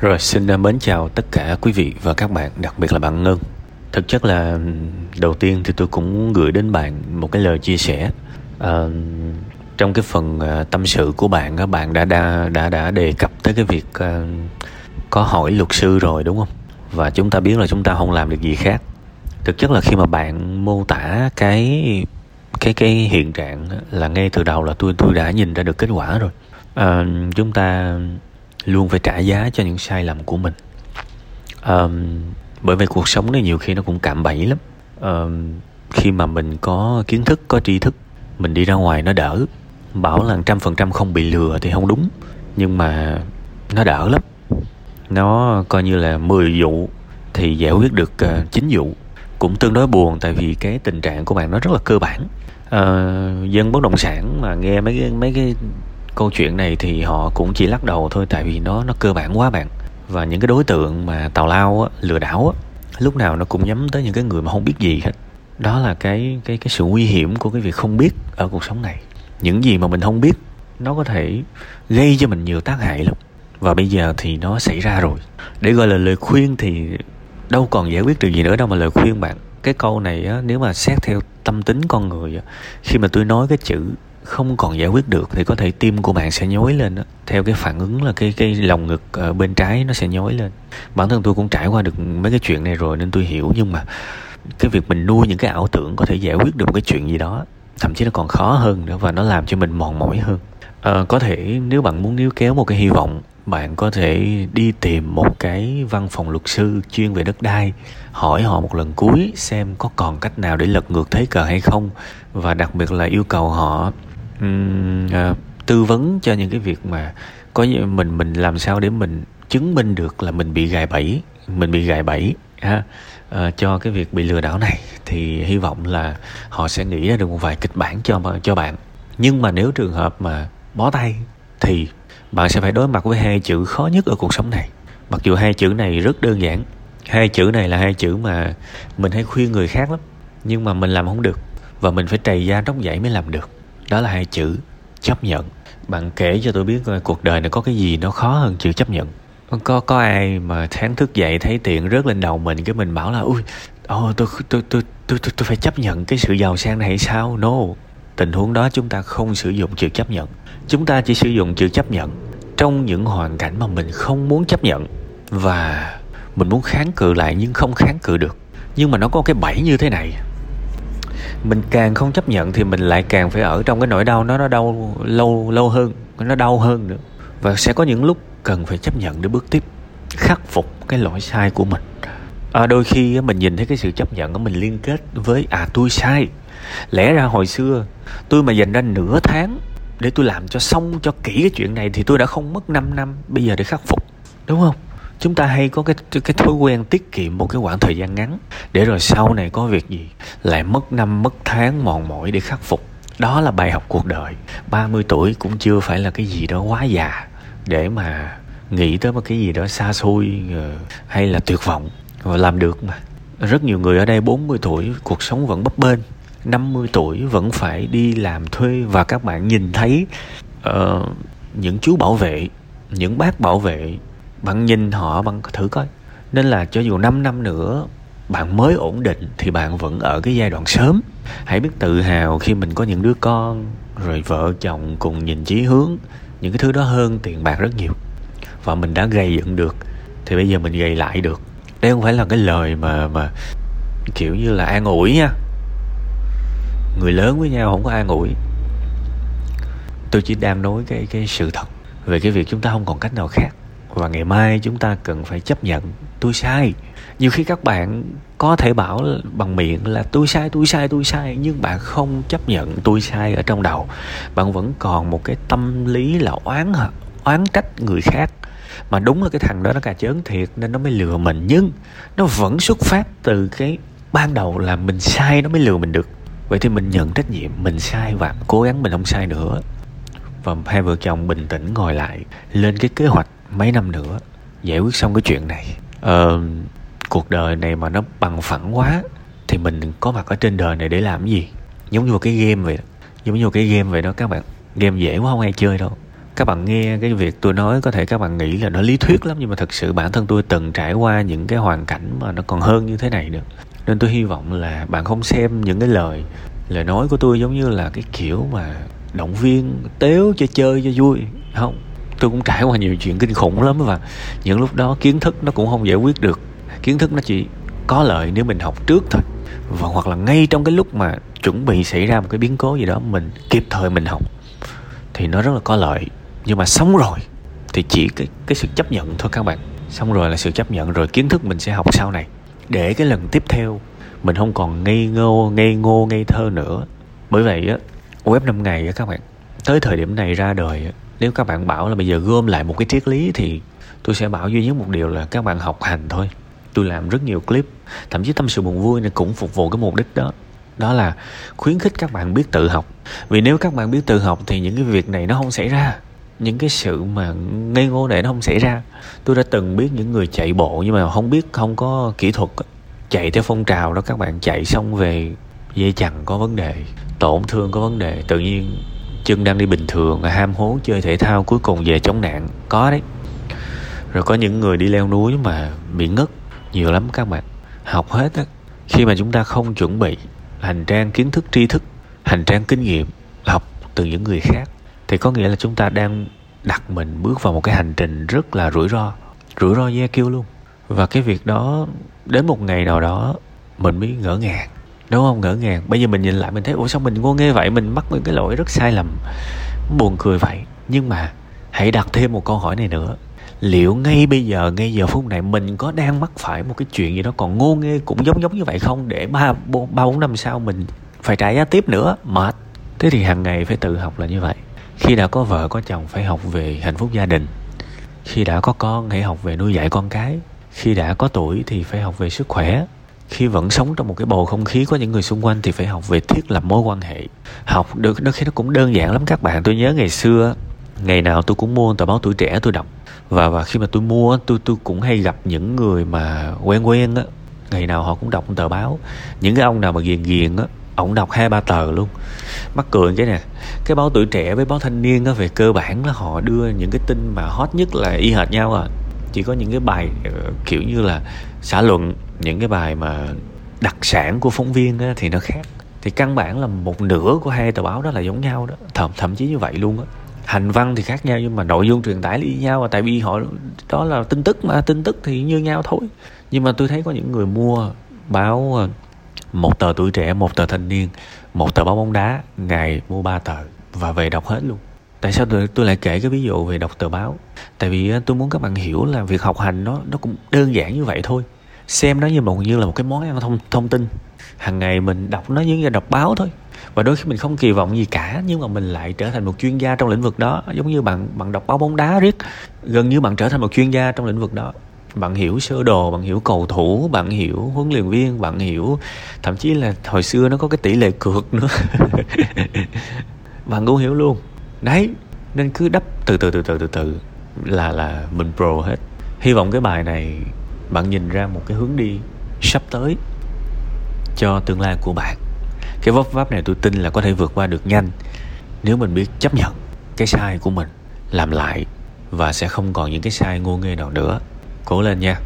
Rồi xin à, mến chào tất cả quý vị và các bạn, đặc biệt là bạn Ngân. Thực chất là đầu tiên thì tôi cũng gửi đến bạn một cái lời chia sẻ. À, trong cái phần à, tâm sự của bạn, các bạn đã đã đã đã đề cập tới cái việc à, có hỏi luật sư rồi đúng không? Và chúng ta biết là chúng ta không làm được gì khác. Thực chất là khi mà bạn mô tả cái cái cái hiện trạng là ngay từ đầu là tôi tôi đã nhìn ra được kết quả rồi. À, chúng ta luôn phải trả giá cho những sai lầm của mình. Um, bởi vì cuộc sống này nhiều khi nó cũng cạm bẫy lắm. Um, khi mà mình có kiến thức có tri thức mình đi ra ngoài nó đỡ. Bảo là trăm phần trăm không bị lừa thì không đúng nhưng mà nó đỡ lắm. Nó coi như là 10 vụ thì giải quyết được ờ, uh, 9 vụ. Cũng tương đối buồn tại vì cái tình trạng của bạn nó rất là cơ bản. Uh, dân bất động sản mà nghe mấy cái mấy cái câu chuyện này thì họ cũng chỉ lắc đầu thôi tại vì nó nó cơ bản quá bạn. Và những cái đối tượng mà tào lao á, lừa đảo á, lúc nào nó cũng nhắm tới những cái người mà không biết gì hết. Đó là cái cái cái sự nguy hiểm của cái việc không biết ở cuộc sống này. Những gì mà mình không biết nó có thể gây cho mình nhiều tác hại lắm. Và bây giờ thì nó xảy ra rồi. Để gọi là lời khuyên thì đâu còn giải quyết được gì nữa đâu mà lời khuyên bạn. Cái câu này á, nếu mà xét theo tâm tính con người á, khi mà tôi nói cái chữ không còn giải quyết được thì có thể tim của bạn sẽ nhói lên đó. theo cái phản ứng là cái cái lòng ngực ở bên trái nó sẽ nhói lên bản thân tôi cũng trải qua được mấy cái chuyện này rồi nên tôi hiểu nhưng mà cái việc mình nuôi những cái ảo tưởng có thể giải quyết được một cái chuyện gì đó thậm chí nó còn khó hơn nữa và nó làm cho mình mòn mỏi hơn à, có thể nếu bạn muốn níu kéo một cái hy vọng bạn có thể đi tìm một cái văn phòng luật sư chuyên về đất đai hỏi họ một lần cuối xem có còn cách nào để lật ngược thế cờ hay không và đặc biệt là yêu cầu họ um, uh, tư vấn cho những cái việc mà có mình mình làm sao để mình chứng minh được là mình bị gài bẫy mình bị gài bẫy ha. Uh, cho cái việc bị lừa đảo này thì hy vọng là họ sẽ nghĩ ra được một vài kịch bản cho cho bạn. Nhưng mà nếu trường hợp mà bó tay thì bạn sẽ phải đối mặt với hai chữ khó nhất ở cuộc sống này. Mặc dù hai chữ này rất đơn giản hai chữ này là hai chữ mà mình hay khuyên người khác lắm nhưng mà mình làm không được và mình phải trầy da tróc dãy mới làm được đó là hai chữ chấp nhận. Bạn kể cho tôi biết coi cuộc đời này có cái gì nó khó hơn chữ chấp nhận. Vâng, có có ai mà sáng thức dậy thấy tiền rớt lên đầu mình cái mình bảo là ui oh, tôi, tôi, tôi, tôi, tôi, tôi phải chấp nhận cái sự giàu sang này hay sao? No. Tình huống đó chúng ta không sử dụng chữ chấp nhận. Chúng ta chỉ sử dụng chữ chấp nhận trong những hoàn cảnh mà mình không muốn chấp nhận và mình muốn kháng cự lại nhưng không kháng cự được. Nhưng mà nó có cái bẫy như thế này mình càng không chấp nhận thì mình lại càng phải ở trong cái nỗi đau nó nó đau lâu lâu hơn nó đau hơn nữa. Và sẽ có những lúc cần phải chấp nhận để bước tiếp khắc phục cái lỗi sai của mình. À, đôi khi mình nhìn thấy cái sự chấp nhận của mình liên kết với à tôi sai. Lẽ ra hồi xưa tôi mà dành ra nửa tháng để tôi làm cho xong cho kỹ cái chuyện này thì tôi đã không mất 5 năm bây giờ để khắc phục đúng không? Chúng ta hay có cái cái thói quen tiết kiệm một cái khoảng thời gian ngắn để rồi sau này có việc gì lại mất năm mất tháng mòn mỏi để khắc phục. Đó là bài học cuộc đời. 30 tuổi cũng chưa phải là cái gì đó quá già để mà nghĩ tới một cái gì đó xa xôi ờ, hay là tuyệt vọng. Và làm được mà. Rất nhiều người ở đây 40 tuổi cuộc sống vẫn bấp bênh. 50 tuổi vẫn phải đi làm thuê và các bạn nhìn thấy uh, những chú bảo vệ những bác bảo vệ bạn nhìn họ, bạn thử coi. Nên là cho dù 5 năm nữa, bạn mới ổn định thì bạn vẫn ở cái giai đoạn sớm. Hãy biết tự hào khi mình có những đứa con, rồi vợ chồng cùng nhìn chí hướng, những cái thứ đó hơn tiền bạc rất nhiều. Và mình đã gây dựng được, thì bây giờ mình gây lại được. Đây không phải là cái lời mà mà kiểu như là an ủi nha. Người lớn với nhau không có an ủi. Tôi chỉ đang nói cái cái sự thật về cái việc chúng ta không còn cách nào khác và ngày mai chúng ta cần phải chấp nhận tôi sai. Nhiều khi các bạn có thể bảo bằng miệng là tôi sai tôi sai tôi sai, nhưng bạn không chấp nhận tôi sai ở trong đầu. Bạn vẫn còn một cái tâm lý là oán oán trách người khác. Mà đúng là cái thằng đó nó cà chớn thiệt nên nó mới lừa mình. Nhưng nó vẫn xuất phát từ cái ban đầu là mình sai nó mới lừa mình được. Vậy thì mình nhận trách nhiệm, mình sai và cố gắng mình không sai nữa. Và hai vợ chồng bình tĩnh ngồi lại lên cái kế hoạch mấy năm nữa giải quyết xong cái chuyện này. Ờ, cuộc đời này mà nó bằng phẳng quá thì mình có mặt ở trên đời này để làm gì? Giống như một cái game vậy giống như một cái game vậy đó. Các bạn game dễ quá không ai chơi đâu. Các bạn nghe cái việc tôi nói có thể các bạn nghĩ là nó lý thuyết lắm nhưng mà thật sự bản thân tôi từng trải qua những cái hoàn cảnh mà nó còn hơn như thế này nữa. Nên tôi hy vọng là bạn không xem những cái lời lời nói của tôi giống như là cái kiểu mà động viên tếu cho chơi cho vui. Không tôi cũng trải qua nhiều chuyện kinh khủng lắm và những lúc đó kiến thức nó cũng không giải quyết được. Kiến thức nó chỉ có lợi nếu mình học trước thôi. Và hoặc là ngay trong cái lúc mà chuẩn bị xảy ra một cái biến cố gì đó mình kịp thời mình học, thì nó rất là có lợi. Nhưng mà xong rồi thì chỉ cái cái sự chấp nhận thôi các bạn. Xong rồi là sự chấp nhận rồi kiến thức mình sẽ học sau này. Để cái lần tiếp theo mình không còn ngây ngô ngây ngô, ngây thơ nữa. Bởi vậy á, web 5 ngày á các bạn, tới thời điểm này ra đời nếu các bạn bảo là bây giờ gom lại một cái triết lý thì tôi sẽ bảo duy nhất một điều là các bạn học hành thôi. Tôi làm rất nhiều clip, thậm chí tâm sự buồn vui này cũng phục vụ cái mục đích đó. Đó là khuyến khích các bạn biết tự học. Vì nếu các bạn biết tự học thì những cái việc này nó không xảy ra. Những cái sự mà ngây ngô này nó không xảy ra. Tôi đã từng biết những người chạy bộ nhưng mà không biết, không có kỹ thuật chạy theo phong trào đó các bạn chạy xong về dây chằng có vấn đề, tổn thương có vấn đề, tự nhiên chân đang đi bình thường ham hố chơi thể thao cuối cùng về chống nạn. Có đấy. Rồi có những người đi leo núi mà bị ngất nhiều lắm các bạn. Học hết á. Khi mà chúng ta không chuẩn bị hành trang kiến thức, tri thức, hành trang kinh nghiệm, học từ những người khác, thì có nghĩa là chúng ta đang đặt mình bước vào một cái hành trình rất là rủi ro rủi ro yeah kêu luôn. Và cái việc đó, đến một ngày nào đó, mình mới ngỡ ngàng đúng không? Ngỡ ngàng. Bây giờ mình nhìn lại, mình thấy, ủa, sao mình ngu nghe vậy? Mình mắc những cái lỗi rất sai lầm. Buồn cười vậy. Nhưng mà hãy đặt thêm một câu hỏi này nữa. Liệu ngay bây giờ, ngay giờ phút này, mình có đang mắc phải một cái chuyện gì đó còn ngô nghê cũng giống giống như vậy không? Để ba ba, bốn năm sau mình phải trả giá tiếp nữa. Mệt. Thế thì hàng ngày phải tự học là như vậy. Khi đã có vợ, có chồng, phải học về hạnh phúc gia đình. Khi đã có con, hãy học về nuôi dạy con cái. Khi đã có tuổi thì phải học về sức khỏe khi vẫn sống trong một cái bầu không khí có những người xung quanh thì phải học về thiết lập mối quan hệ. Học được đôi khi nó cũng đơn giản lắm các bạn. Tôi nhớ ngày xưa, ngày nào tôi cũng mua tờ báo tuổi trẻ tôi đọc. Và và khi mà tôi mua, tôi tôi cũng hay gặp những người mà quen quen á. Ngày nào họ cũng đọc tờ báo. Những cái ông nào mà ghiền ghiền á, ổng đọc hai, ba tờ luôn. Mắc cười cái nè, cái báo tuổi trẻ với báo thanh niên á, về cơ bản là họ đưa những cái tin mà hot nhất là y hệt nhau à chỉ có những cái bài ờ, kiểu như là xã luận những cái bài mà đặc sản của phóng viên á, thì nó khác. Thì căn bản là một nửa của hai tờ báo đó là giống nhau đó thậm thậm chí như vậy luôn á. Hành văn thì khác nhau nhưng mà nội dung truyền tải là y nhau và tại vì họ đó là tin tức mà tin tức thì như nhau thôi. Nhưng mà tôi thấy có những người mua báo ờ, một tờ tuổi trẻ một tờ thanh niên một tờ báo bóng đá ngày mua ba tờ và về đọc hết luôn tại sao tôi, tôi lại kể cái ví dụ về đọc tờ báo? Tại vì tôi muốn các bạn hiểu là việc học hành nó nó cũng đơn giản như vậy thôi. Xem nó như một như là một cái món ăn thông thông tin. Hàng ngày mình đọc nó như là đọc báo thôi. Và đôi khi mình không kỳ vọng gì cả nhưng mà mình lại trở thành một chuyên gia trong lĩnh vực đó giống như bạn bạn đọc báo bóng đá riết. Gần như bạn trở thành một chuyên gia trong lĩnh vực đó. Bạn hiểu sơ đồ bạn hiểu cầu thủ bạn hiểu huấn luyện viên bạn hiểu thậm chí là hồi xưa nó có cái tỷ lệ cược nữa. Bạn cũng hiểu luôn đấy, nên cứ đắp từ từ từ từ từ từ, là là mình pro hết. Hy vọng cái bài này bạn nhìn ra một cái hướng đi sắp tới cho tương lai của bạn. Cái vấp váp này tôi tin là có thể vượt qua được nhanh nếu mình biết chấp nhận cái sai của mình, làm lại và sẽ không còn những cái sai ngô nghê nào nữa. Cố lên nha.